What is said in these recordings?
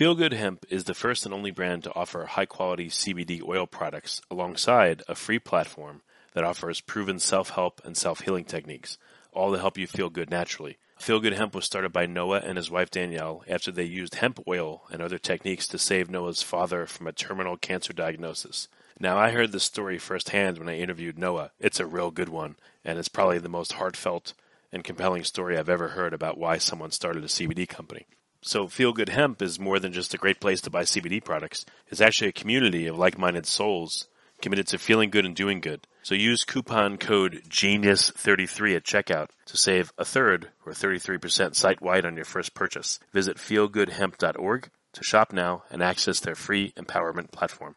Feel Good Hemp is the first and only brand to offer high quality CBD oil products alongside a free platform that offers proven self help and self healing techniques, all to help you feel good naturally. Feel Good Hemp was started by Noah and his wife Danielle after they used hemp oil and other techniques to save Noah's father from a terminal cancer diagnosis. Now, I heard this story firsthand when I interviewed Noah. It's a real good one, and it's probably the most heartfelt and compelling story I've ever heard about why someone started a CBD company. So Feel Good Hemp is more than just a great place to buy CBD products. It's actually a community of like-minded souls committed to feeling good and doing good. So use coupon code GENIUS33 at checkout to save a third or 33% site-wide on your first purchase. Visit feelgoodhemp.org to shop now and access their free empowerment platform.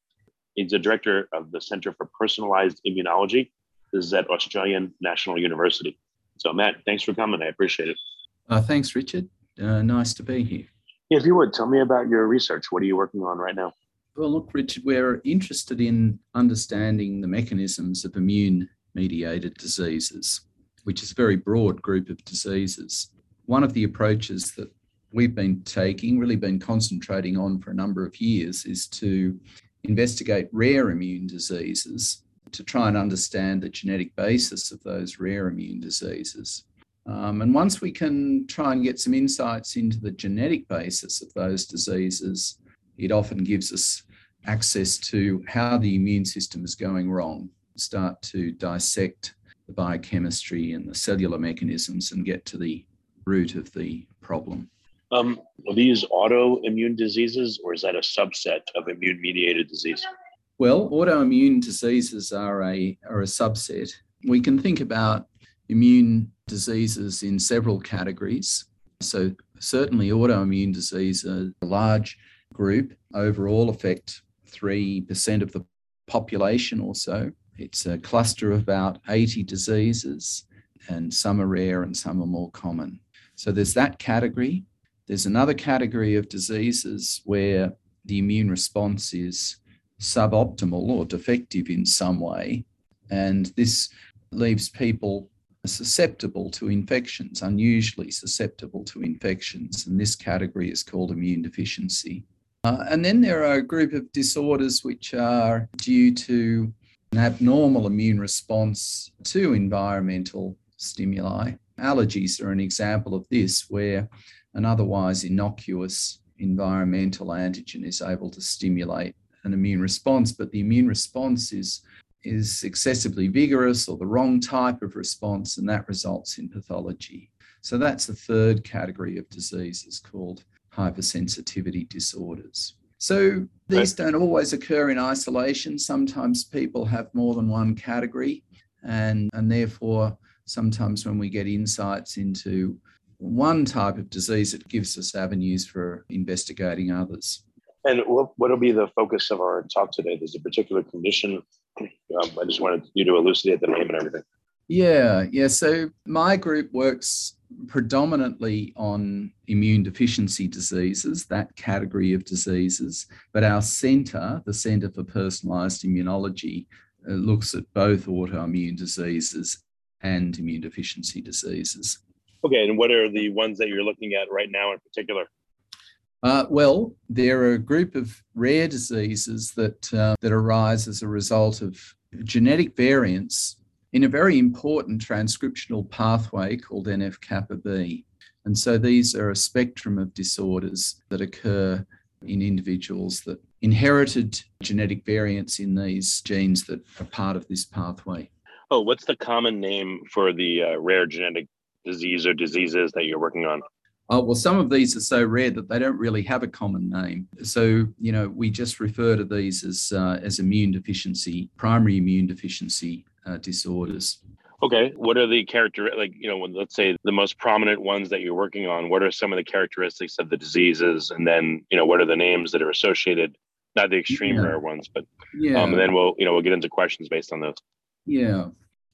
He's the director of the Center for Personalized Immunology. This is at Australian National University. So, Matt, thanks for coming. I appreciate it. Uh, thanks, Richard. Uh, nice to be here. If you would, tell me about your research. What are you working on right now? Well, look, Richard, we're interested in understanding the mechanisms of immune mediated diseases, which is a very broad group of diseases. One of the approaches that we've been taking, really been concentrating on for a number of years, is to investigate rare immune diseases to try and understand the genetic basis of those rare immune diseases. Um, and once we can try and get some insights into the genetic basis of those diseases, it often gives us access to how the immune system is going wrong, start to dissect the biochemistry and the cellular mechanisms and get to the root of the problem. Um, are these autoimmune diseases, or is that a subset of immune mediated disease? Well, autoimmune diseases are a, are a subset. We can think about immune diseases in several categories. So, certainly, autoimmune disease, a large group, overall affect 3% of the population or so. It's a cluster of about 80 diseases, and some are rare and some are more common. So, there's that category. There's another category of diseases where the immune response is suboptimal or defective in some way. And this leaves people susceptible to infections, unusually susceptible to infections. And this category is called immune deficiency. Uh, and then there are a group of disorders which are due to an abnormal immune response to environmental stimuli. Allergies are an example of this, where an otherwise innocuous environmental antigen is able to stimulate an immune response, but the immune response is, is excessively vigorous or the wrong type of response, and that results in pathology. So that's the third category of diseases called hypersensitivity disorders. So these don't always occur in isolation. Sometimes people have more than one category, and, and therefore, sometimes when we get insights into one type of disease, it gives us avenues for investigating others. And what will be the focus of our talk today? There's a particular condition. Um, I just wanted you to elucidate the name and everything. Yeah, yeah. So my group works predominantly on immune deficiency diseases, that category of diseases. But our centre, the Centre for Personalised Immunology, uh, looks at both autoimmune diseases and immune deficiency diseases. Okay, and what are the ones that you're looking at right now in particular? Uh, well, there are a group of rare diseases that uh, that arise as a result of genetic variants in a very important transcriptional pathway called NF kappa B. And so these are a spectrum of disorders that occur in individuals that inherited genetic variants in these genes that are part of this pathway. Oh, what's the common name for the uh, rare genetic disease or diseases that you're working on? Oh, well, some of these are so rare that they don't really have a common name. So, you know, we just refer to these as, uh, as immune deficiency, primary immune deficiency uh, disorders. Okay. What are the character like, you know, when, let's say the most prominent ones that you're working on, what are some of the characteristics of the diseases? And then, you know, what are the names that are associated, not the extreme yeah. rare ones, but, yeah. Um, and then we'll, you know, we'll get into questions based on those. Yeah.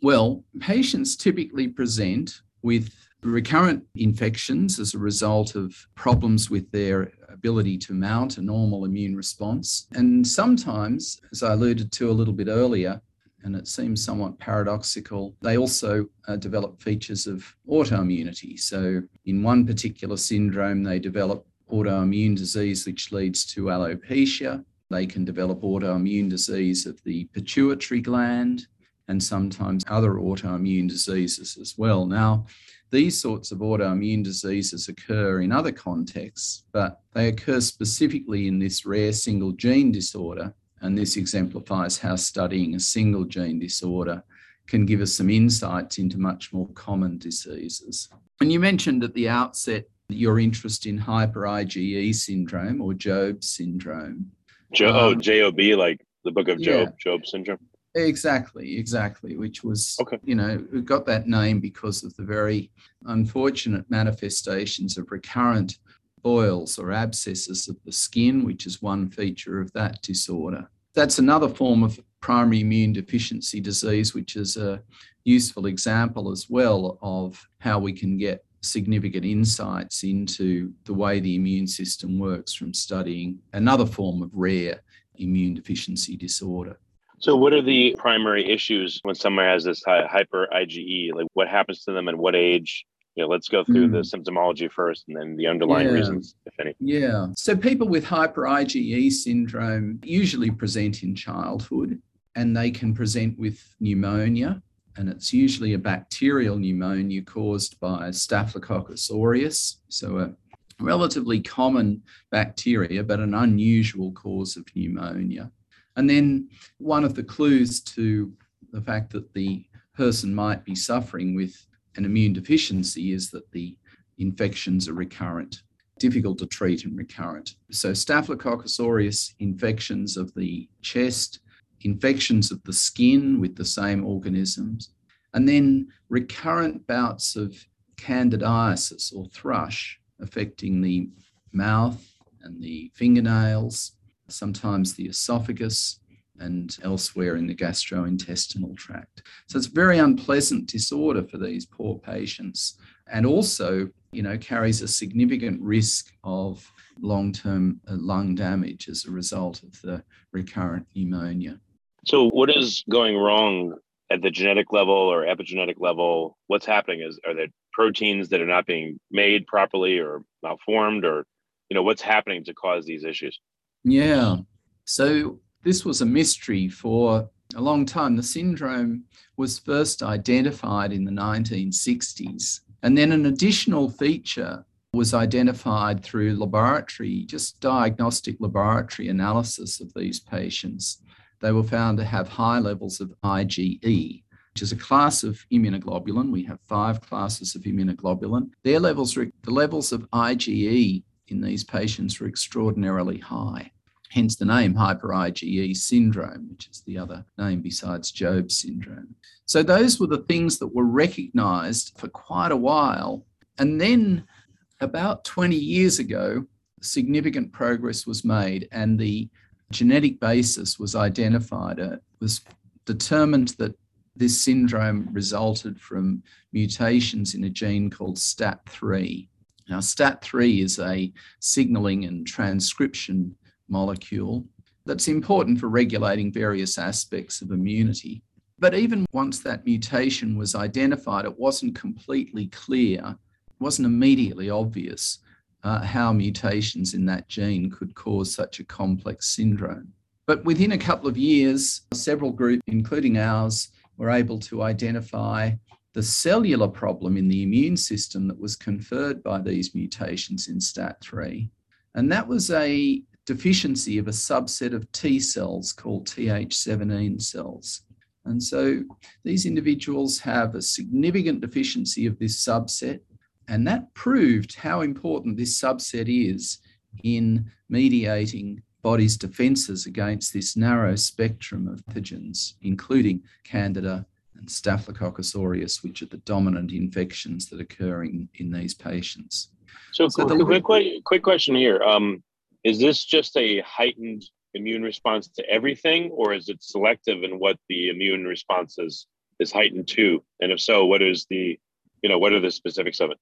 Well, patients typically present with recurrent infections as a result of problems with their ability to mount a normal immune response. And sometimes, as I alluded to a little bit earlier, and it seems somewhat paradoxical, they also uh, develop features of autoimmunity. So, in one particular syndrome, they develop autoimmune disease which leads to alopecia. They can develop autoimmune disease of the pituitary gland and sometimes other autoimmune diseases as well. Now, these sorts of autoimmune diseases occur in other contexts, but they occur specifically in this rare single gene disorder. And this exemplifies how studying a single gene disorder can give us some insights into much more common diseases. And you mentioned at the outset your interest in hyper IgE syndrome or Job syndrome. Jo- oh, um, oh, JOB, like the book of Job, yeah. Job syndrome. Exactly, exactly. Which was, okay. you know, we got that name because of the very unfortunate manifestations of recurrent boils or abscesses of the skin, which is one feature of that disorder. That's another form of primary immune deficiency disease, which is a useful example as well of how we can get significant insights into the way the immune system works from studying another form of rare immune deficiency disorder. So, what are the primary issues when someone has this hyper IgE? Like, what happens to them and what age? You know, let's go through mm. the symptomology first and then the underlying yeah. reasons, if any. Yeah. So, people with hyper IgE syndrome usually present in childhood and they can present with pneumonia. And it's usually a bacterial pneumonia caused by Staphylococcus aureus. So, a relatively common bacteria, but an unusual cause of pneumonia. And then one of the clues to the fact that the person might be suffering with an immune deficiency is that the infections are recurrent, difficult to treat and recurrent. So, Staphylococcus aureus infections of the chest, infections of the skin with the same organisms, and then recurrent bouts of candidiasis or thrush affecting the mouth and the fingernails, sometimes the esophagus, and elsewhere in the gastrointestinal tract. So it's a very unpleasant disorder for these poor patients and also, you know, carries a significant risk of long-term uh, lung damage as a result of the recurrent pneumonia. So what is going wrong at the genetic level or epigenetic level? What's happening is are there proteins that are not being made properly or malformed or you know what's happening to cause these issues? Yeah. So this was a mystery for a long time. The syndrome was first identified in the 1960s. And then an additional feature was identified through laboratory, just diagnostic laboratory analysis of these patients. They were found to have high levels of IgE, which is a class of immunoglobulin. We have five classes of immunoglobulin. Their levels, the levels of IgE in these patients were extraordinarily high hence the name hyper IgE syndrome, which is the other name besides Job syndrome. So those were the things that were recognized for quite a while. And then about 20 years ago, significant progress was made and the genetic basis was identified. It was determined that this syndrome resulted from mutations in a gene called STAT3. Now, STAT3 is a signaling and transcription molecule that's important for regulating various aspects of immunity. But even once that mutation was identified, it wasn't completely clear, wasn't immediately obvious uh, how mutations in that gene could cause such a complex syndrome. But within a couple of years, several groups, including ours, were able to identify the cellular problem in the immune system that was conferred by these mutations in STAT3. And that was a deficiency of a subset of T cells called Th17 cells. And so these individuals have a significant deficiency of this subset. And that proved how important this subset is in mediating body's defenses against this narrow spectrum of pathogens, including Candida and Staphylococcus aureus, which are the dominant infections that occur in, in these patients. So, so quick, quick, quick question here. Um, is this just a heightened immune response to everything, or is it selective in what the immune response is, is heightened to? And if so, what is the, you know, what are the specifics of it?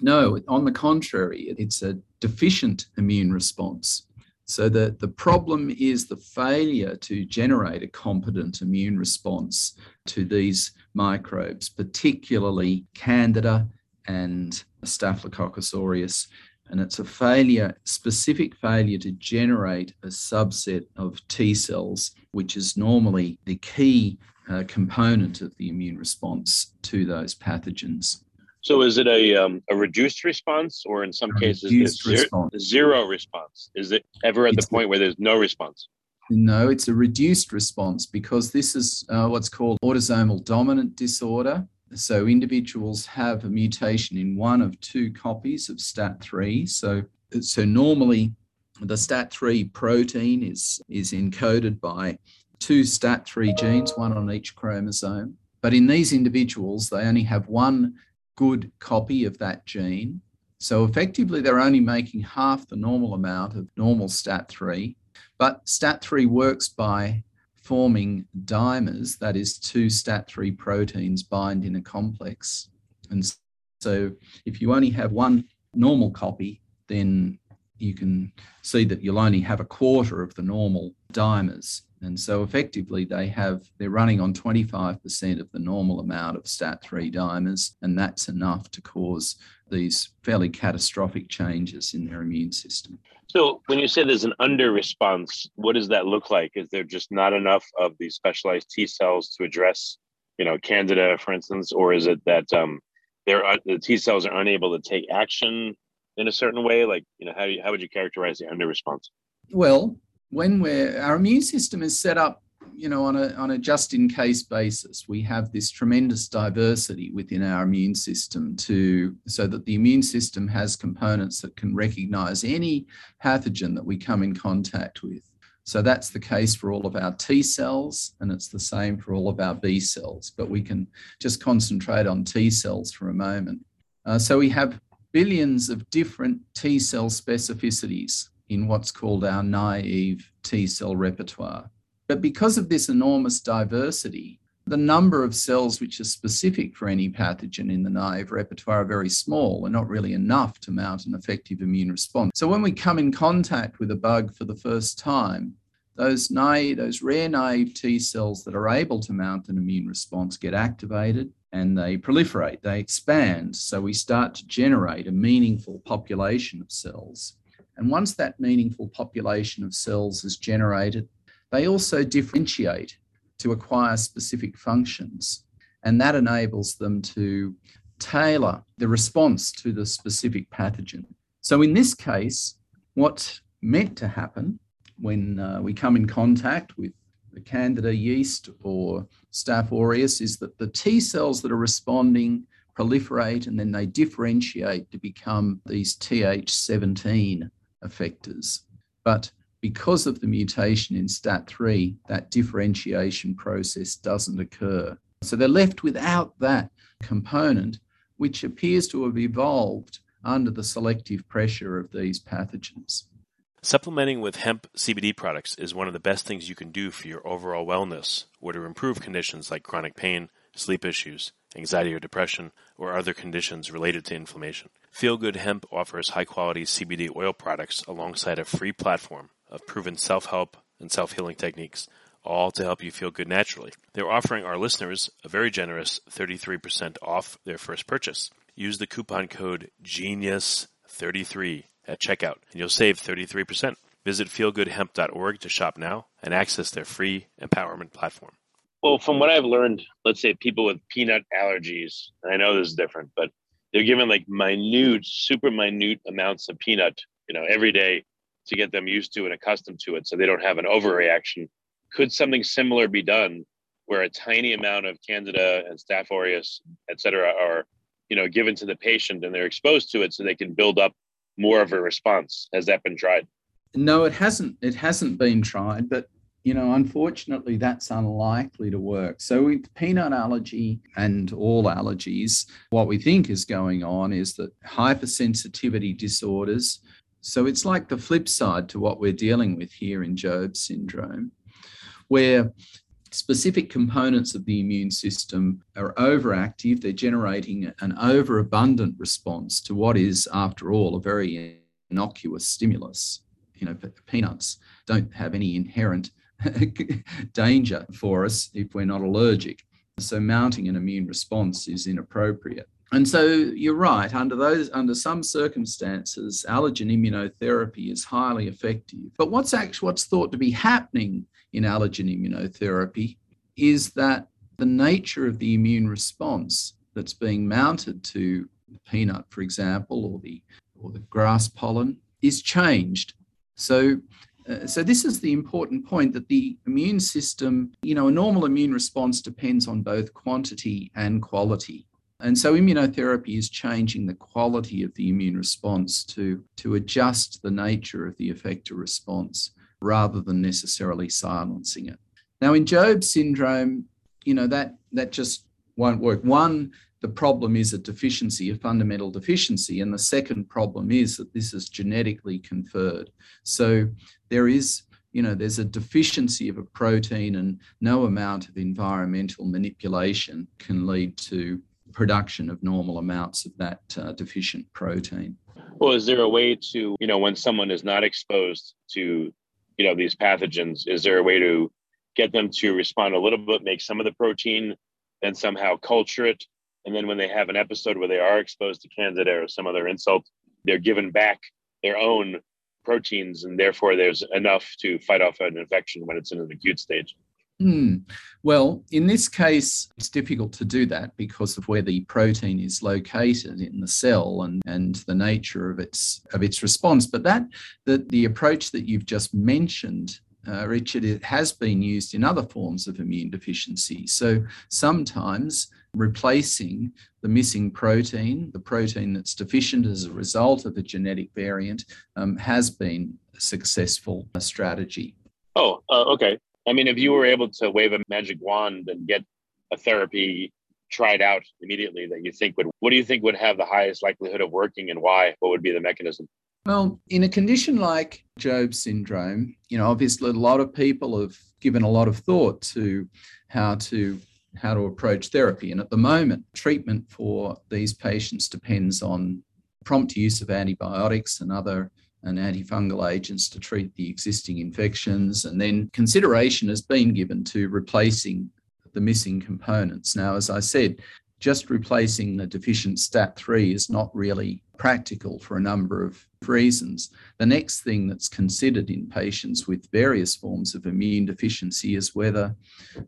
No, on the contrary, it's a deficient immune response. So the, the problem is the failure to generate a competent immune response to these microbes, particularly Candida and Staphylococcus aureus. And it's a failure, specific failure to generate a subset of T cells, which is normally the key uh, component of the immune response to those pathogens. So is it a um, a reduced response, or in some a cases zero response. zero response? Is it ever at it's the point where there's no response? No, it's a reduced response because this is uh, what's called autosomal dominant disorder. So individuals have a mutation in one of two copies of STAT3. So so normally the STAT3 protein is is encoded by two STAT3 genes, one on each chromosome. But in these individuals, they only have one good copy of that gene. So effectively, they're only making half the normal amount of normal STAT3. But STAT3 works by forming dimers, that is, two STAT3 proteins bind in a complex. And so if you only have one normal copy, then you can see that you'll only have a quarter of the normal dimers. And so effectively they have, they're running on 25% of the normal amount of STAT3 dimers, and that's enough to cause these fairly catastrophic changes in their immune system. So when you say there's an under response, what does that look like? Is there just not enough of these specialized T cells to address, you know, Candida, for instance, or is it that um, there are, the T cells are unable to take action in a certain way? Like, you know, how, you, how would you characterize the under response? Well, when we're our immune system is set up you know on a on a just in case basis we have this tremendous diversity within our immune system to so that the immune system has components that can recognize any pathogen that we come in contact with. So that's the case for all of our T cells and it's the same for all of our B cells but we can just concentrate on T cells for a moment. Uh, so we have billions of different T cell specificities in what's called our naive T cell repertoire. But because of this enormous diversity, the number of cells which are specific for any pathogen in the naive repertoire are very small and not really enough to mount an effective immune response. So when we come in contact with a bug for the first time, those naive, those rare naive T cells that are able to mount an immune response get activated and they proliferate, they expand. So we start to generate a meaningful population of cells. And once that meaningful population of cells is generated, they also differentiate to acquire specific functions. And that enables them to tailor the response to the specific pathogen. So, in this case, what meant to happen when uh, we come in contact with the Candida yeast or Staph aureus is that the T cells that are responding proliferate and then they differentiate to become these Th17 effectors. But because of the mutation in STAT3, that differentiation process doesn't occur. So they're left without that component, which appears to have evolved under the selective pressure of these pathogens. Supplementing with hemp CBD products is one of the best things you can do for your overall wellness or to improve conditions like chronic pain, sleep issues, anxiety or depression, or other conditions related to inflammation. Feel Good Hemp offers high quality CBD oil products alongside a free platform of proven self help and self healing techniques, all to help you feel good naturally. They're offering our listeners a very generous 33% off their first purchase. Use the coupon code GENIUS33 at checkout and you'll save 33%. Visit feelgoodhemp.org to shop now and access their free empowerment platform. Well, from what I've learned, let's say people with peanut allergies, I know this is different, but they're given like minute, super minute amounts of peanut, you know, every day to get them used to and accustomed to it so they don't have an overreaction. Could something similar be done where a tiny amount of candida and staph aureus, et cetera, are you know, given to the patient and they're exposed to it so they can build up more of a response. Has that been tried? No, it hasn't. It hasn't been tried, but you know, unfortunately, that's unlikely to work. So, with peanut allergy and all allergies, what we think is going on is that hypersensitivity disorders. So, it's like the flip side to what we're dealing with here in Job syndrome, where specific components of the immune system are overactive. They're generating an overabundant response to what is, after all, a very innocuous stimulus. You know, peanuts don't have any inherent danger for us if we're not allergic. So mounting an immune response is inappropriate. And so you're right, under those under some circumstances, allergen immunotherapy is highly effective. But what's actually what's thought to be happening in allergen immunotherapy is that the nature of the immune response that's being mounted to the peanut, for example, or the or the grass pollen is changed. So uh, so this is the important point that the immune system, you know, a normal immune response depends on both quantity and quality. And so immunotherapy is changing the quality of the immune response to, to adjust the nature of the effector response rather than necessarily silencing it. Now in Job syndrome, you know, that that just won't work. One, the problem is a deficiency, a fundamental deficiency. And the second problem is that this is genetically conferred. So there is, you know, there's a deficiency of a protein, and no amount of environmental manipulation can lead to production of normal amounts of that uh, deficient protein. Well, is there a way to, you know, when someone is not exposed to, you know, these pathogens, is there a way to get them to respond a little bit, make some of the protein, and somehow culture it and then when they have an episode where they are exposed to candida or some other insult, they're given back their own proteins, and therefore there's enough to fight off an infection when it's in an acute stage. Hmm. Well, in this case, it's difficult to do that because of where the protein is located in the cell and, and the nature of its of its response. But that the, the approach that you've just mentioned uh, Richard, it has been used in other forms of immune deficiency. So sometimes replacing the missing protein, the protein that's deficient as a result of a genetic variant, um, has been a successful strategy. Oh, uh, okay. I mean, if you were able to wave a magic wand and get a therapy tried out immediately that you think would, what do you think would have the highest likelihood of working and why? What would be the mechanism? Well, in a condition like Job syndrome, you know, obviously a lot of people have given a lot of thought to how to how to approach therapy. And at the moment, treatment for these patients depends on prompt use of antibiotics and other and antifungal agents to treat the existing infections. And then consideration has been given to replacing the missing components. Now, as I said, just replacing the deficient STAT3 is not really practical for a number of reasons. The next thing that's considered in patients with various forms of immune deficiency is whether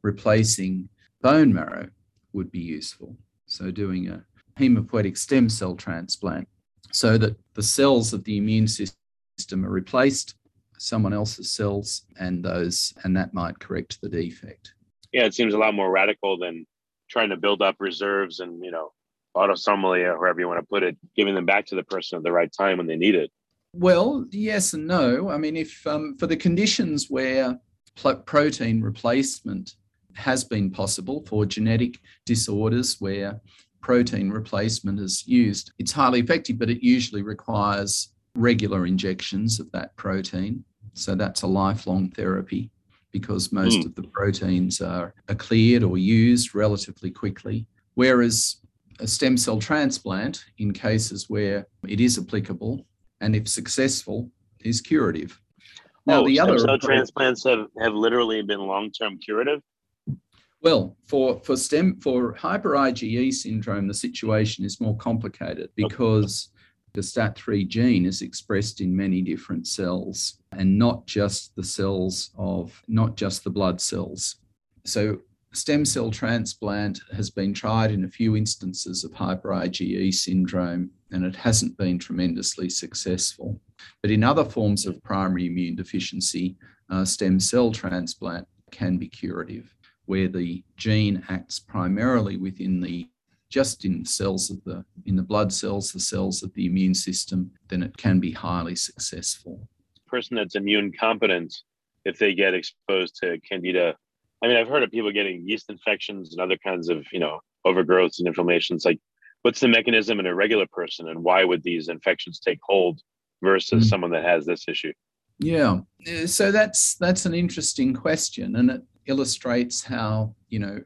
replacing bone marrow would be useful. So, doing a hematopoietic stem cell transplant so that the cells of the immune system are replaced someone else's cells and those and that might correct the defect. Yeah it seems a lot more radical than trying to build up reserves and you know autosomally or however you want to put it giving them back to the person at the right time when they need it. Well yes and no. I mean if um, for the conditions where pl- protein replacement has been possible for genetic disorders where protein replacement is used it's highly effective but it usually requires regular injections of that protein so that's a lifelong therapy because most mm. of the proteins are, are cleared or used relatively quickly. Whereas a stem cell transplant, in cases where it is applicable and if successful, is curative. Now, oh, the stem other cell transplants have, have literally been long term curative. Well, for for stem for hyper IgE syndrome, the situation is more complicated because the STAT3 gene is expressed in many different cells and not just the cells of, not just the blood cells. So, stem cell transplant has been tried in a few instances of hyper IgE syndrome and it hasn't been tremendously successful. But in other forms of primary immune deficiency, uh, stem cell transplant can be curative, where the gene acts primarily within the just in cells of the in the blood cells, the cells of the immune system, then it can be highly successful. Person that's immune competent, if they get exposed to candida, I mean, I've heard of people getting yeast infections and other kinds of, you know, overgrowths and inflammations. Like, what's the mechanism in a regular person, and why would these infections take hold versus mm. someone that has this issue? Yeah, so that's that's an interesting question, and it illustrates how you know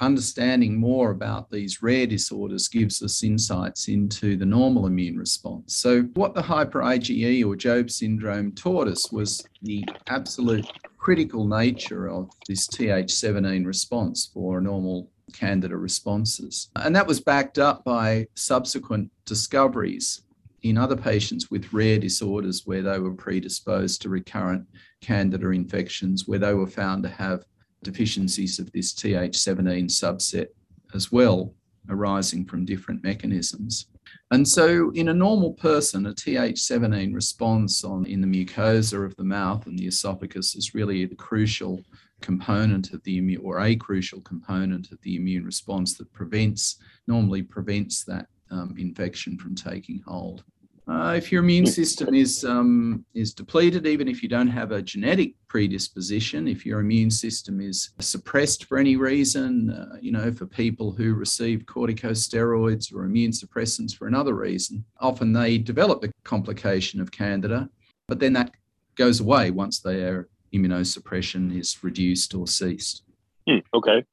understanding more about these rare disorders gives us insights into the normal immune response. So, what the hyper IgE or Job syndrome taught us was the absolute critical nature of this Th17 response for normal candida responses. And that was backed up by subsequent discoveries in other patients with rare disorders where they were predisposed to recurrent candida infections, where they were found to have deficiencies of this Th17 subset as well, arising from different mechanisms. And so, in a normal person, a Th17 response on in the mucosa of the mouth and the esophagus is really the crucial component of the immune, or a crucial component of the immune response that prevents, normally prevents that um, infection from taking hold. Uh, if your immune system is um, is depleted, even if you don't have a genetic predisposition, if your immune system is suppressed for any reason, uh, you know, for people who receive corticosteroids or immune suppressants for another reason, often they develop the complication of candida, but then that goes away once their immunosuppression is reduced or ceased. Hmm, okay.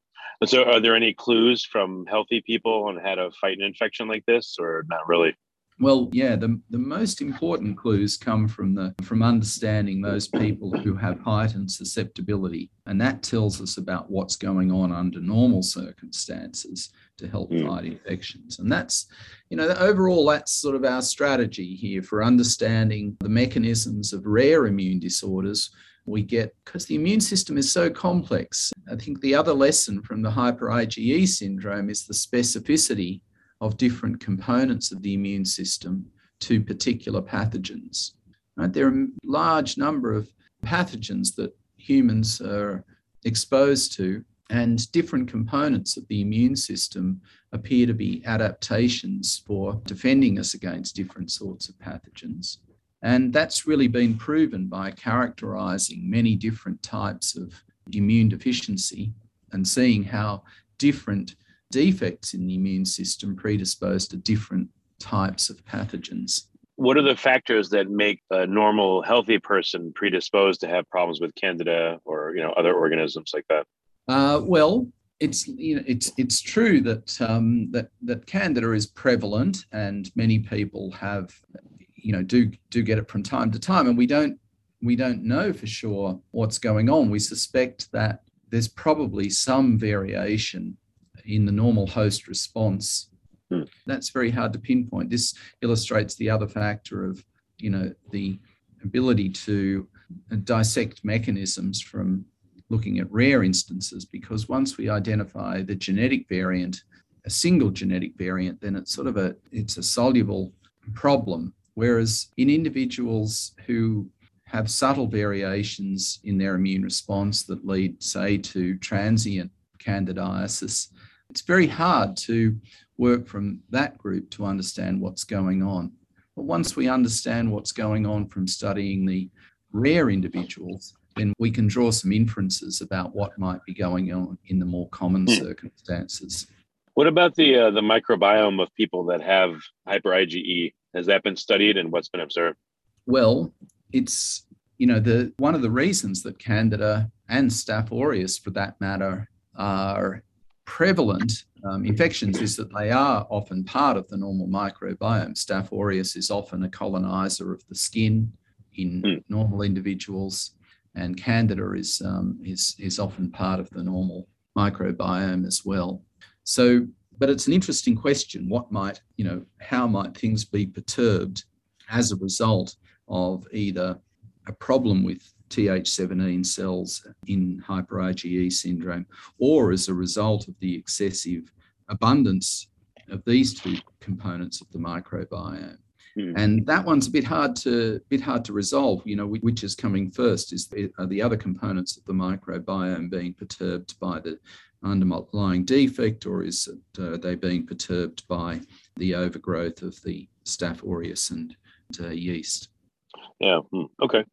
So, are there any clues from healthy people on how to fight an infection like this, or not really? Well, yeah, the, the most important clues come from the from understanding those people who have heightened susceptibility. And that tells us about what's going on under normal circumstances to help mm. fight infections. And that's, you know, overall, that's sort of our strategy here for understanding the mechanisms of rare immune disorders we get because the immune system is so complex. I think the other lesson from the hyper IgE syndrome is the specificity of different components of the immune system to particular pathogens. Right? There are a large number of pathogens that humans are exposed to, and different components of the immune system appear to be adaptations for defending us against different sorts of pathogens. And that's really been proven by characterizing many different types of immune deficiency and seeing how different defects in the immune system predispose to different types of pathogens. What are the factors that make a normal, healthy person predisposed to have problems with candida or you know other organisms like that? Uh, well, it's you know it's it's true that um, that that candida is prevalent and many people have you know do do get it from time to time, and we don't we don't know for sure what's going on. We suspect that there's probably some variation in the normal host response. Hmm. That's very hard to pinpoint. This illustrates the other factor of, you know, the ability to dissect mechanisms from looking at rare instances, because once we identify the genetic variant, a single genetic variant, then it's sort of a it's a soluble problem. Whereas in individuals who have subtle variations in their immune response that lead, say, to transient candidiasis, it's very hard to work from that group to understand what's going on. But once we understand what's going on from studying the rare individuals, then we can draw some inferences about what might be going on in the more common hmm. circumstances. What about the uh, the microbiome of people that have hyper IgE? Has that been studied, and what's been observed? Well, it's you know the one of the reasons that Candida and Staph aureus, for that matter, are prevalent um, infections is that they are often part of the normal microbiome. Staph aureus is often a colonizer of the skin in mm. normal individuals, and Candida is, um, is, is often part of the normal microbiome as well. So, but it's an interesting question. What might, you know, how might things be perturbed as a result of either a problem with Th17 cells in hyper IgE syndrome, or as a result of the excessive abundance of these two components of the microbiome. Mm. And that one's a bit hard to bit hard to resolve. You know, which is coming first? Is the, are the other components of the microbiome being perturbed by the underlying defect, or is it, uh, they being perturbed by the overgrowth of the Staph aureus and uh, yeast? Yeah. Hmm. Okay.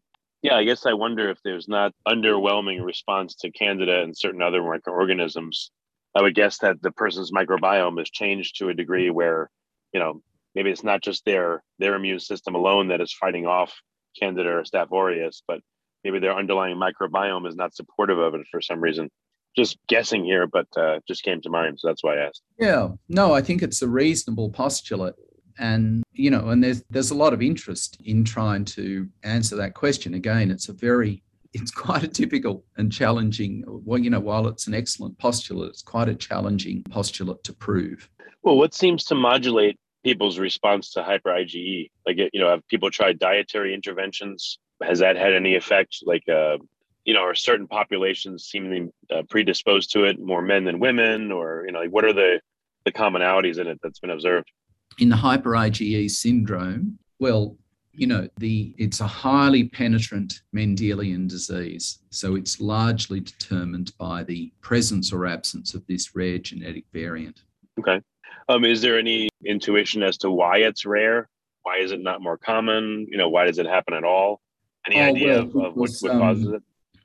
Yeah, I guess I wonder if there's not underwhelming response to candida and certain other microorganisms. I would guess that the person's microbiome has changed to a degree where, you know, maybe it's not just their their immune system alone that is fighting off candida or staph aureus, but maybe their underlying microbiome is not supportive of it for some reason. Just guessing here, but uh, just came to mind, so that's why I asked. Yeah, no, I think it's a reasonable postulate and you know and there's there's a lot of interest in trying to answer that question. Again it's a very it's quite a difficult and challenging well you know while it's an excellent postulate it's quite a challenging postulate to prove. Well what seems to modulate people's response to hyper ige like you know have people tried dietary interventions? Has that had any effect? Like uh you know are certain populations seemingly uh, predisposed to it more men than women or you know like what are the the commonalities in it that's been observed in the hyper IgE syndrome, well, you know, the it's a highly penetrant Mendelian disease. So it's largely determined by the presence or absence of this rare genetic variant. Okay. Um, is there any intuition as to why it's rare? Why is it not more common? You know, why does it happen at all? Any oh, idea well, of, what, what causes um, it?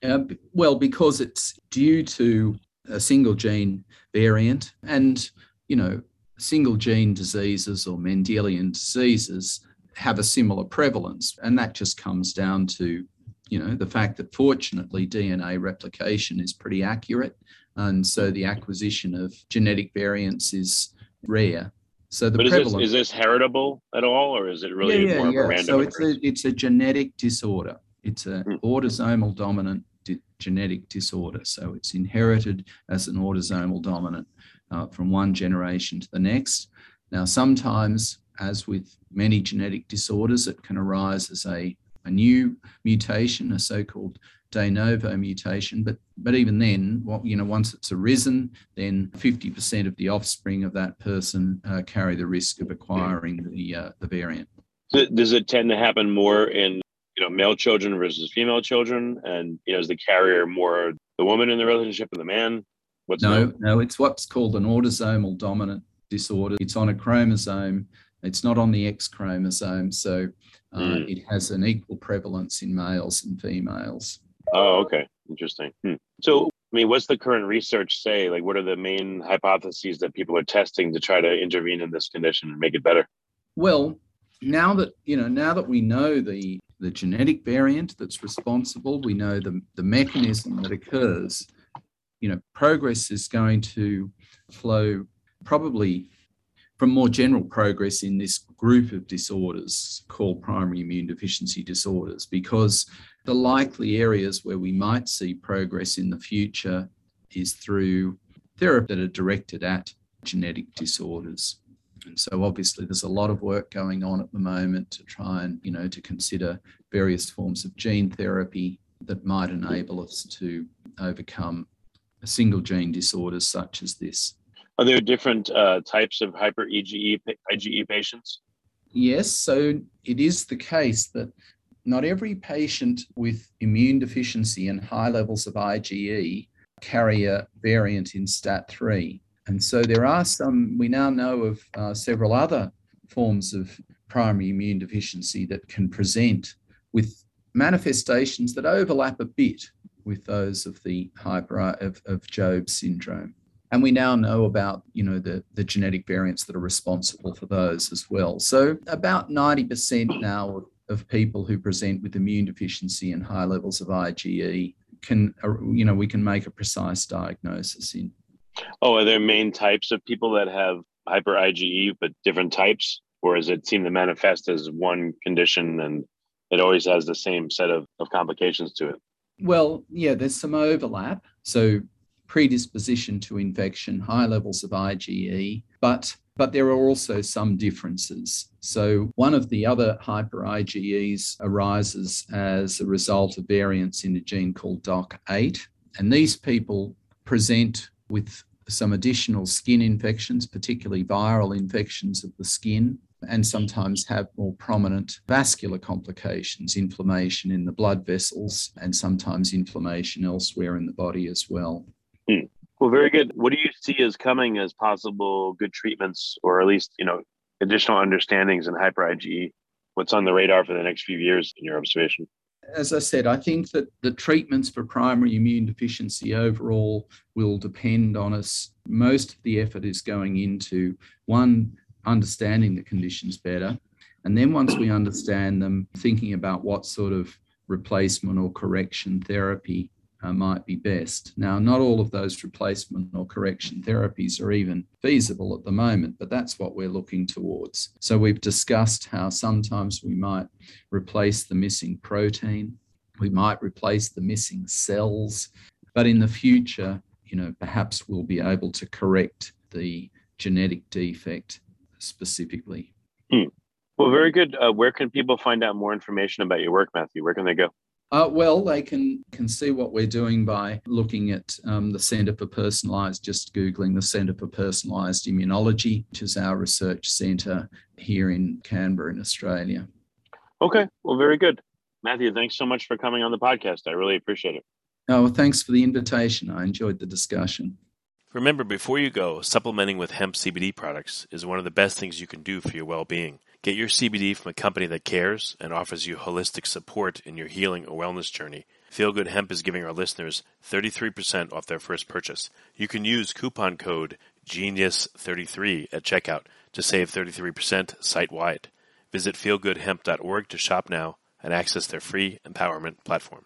Uh, well, because it's due to a single gene variant, and you know, single gene diseases or Mendelian diseases have a similar prevalence. And that just comes down to, you know, the fact that fortunately DNA replication is pretty accurate. And so the acquisition of genetic variants is rare. So the but is prevalence, this, is this heritable at all, or is it really yeah, yeah, more yeah. of a random? So it's a, it's a genetic disorder. It's a mm. autosomal dominant di- genetic disorder. So it's inherited as an autosomal dominant uh, from one generation to the next. Now, sometimes, as with many genetic disorders, it can arise as a, a new mutation, a so-called de novo mutation. But but even then, what you know, once it's arisen, then 50% of the offspring of that person uh, carry the risk of acquiring the uh, the variant. Does it tend to happen more in you know male children versus female children, and you know is the carrier more the woman in the relationship or the man? What's no, no, it's what's called an autosomal dominant disorder. It's on a chromosome. It's not on the X chromosome, so uh, mm. it has an equal prevalence in males and females. Oh, okay, interesting. Hmm. So, I mean, what's the current research say? Like, what are the main hypotheses that people are testing to try to intervene in this condition and make it better? Well, now that you know, now that we know the the genetic variant that's responsible, we know the the mechanism that occurs you know, progress is going to flow probably from more general progress in this group of disorders called primary immune deficiency disorders, because the likely areas where we might see progress in the future is through therapy that are directed at genetic disorders. And so obviously there's a lot of work going on at the moment to try and, you know, to consider various forms of gene therapy that might enable us to overcome single gene disorders such as this. Are there different uh, types of hyper IgE, IgE patients? Yes, so it is the case that not every patient with immune deficiency and high levels of IgE carry a variant in STAT3. And so there are some, we now know of uh, several other forms of primary immune deficiency that can present with manifestations that overlap a bit with those of the hyper of, of Job syndrome. And we now know about, you know, the, the genetic variants that are responsible for those as well. So about 90% now of people who present with immune deficiency and high levels of IgE can, uh, you know, we can make a precise diagnosis in. Oh, are there main types of people that have hyper IgE, but different types? Or does it seem to manifest as one condition and it always has the same set of, of complications to it? Well, yeah, there's some overlap. So predisposition to infection, high levels of IgE, but but there are also some differences. So one of the other hyper IgEs arises as a result of variants in a gene called DOCK8, and these people present with some additional skin infections, particularly viral infections of the skin, and sometimes have more prominent vascular complications, inflammation in the blood vessels, and sometimes inflammation elsewhere in the body as well. Hmm. Well, very good. What do you see as coming as possible good treatments, or at least you know additional understandings in hyper IgE? What's on the radar for the next few years in your observation? As I said, I think that the treatments for primary immune deficiency overall will depend on us. Most of the effort is going into one, understanding the conditions better. And then once we understand them, thinking about what sort of replacement or correction therapy uh, might be best. Now, not all of those replacement or correction therapies are even feasible at the moment, but that's what we're looking towards. So, we've discussed how sometimes we might replace the missing protein, we might replace the missing cells, but in the future, you know, perhaps we'll be able to correct the genetic defect specifically. Hmm. Well, very good. Uh, where can people find out more information about your work, Matthew? Where can they go? Uh, well, they can can see what we're doing by looking at um, the Centre for Personalised, just Googling the Centre for Personalised Immunology, which is our research centre here in Canberra in Australia. Okay, well, very good. Matthew, thanks so much for coming on the podcast. I really appreciate it. Oh, well, thanks for the invitation. I enjoyed the discussion. Remember, before you go, supplementing with hemp CBD products is one of the best things you can do for your well being. Get your CBD from a company that cares and offers you holistic support in your healing or wellness journey. Feel Good Hemp is giving our listeners 33% off their first purchase. You can use coupon code GENIUS33 at checkout to save 33% site wide. Visit feelgoodhemp.org to shop now and access their free empowerment platform.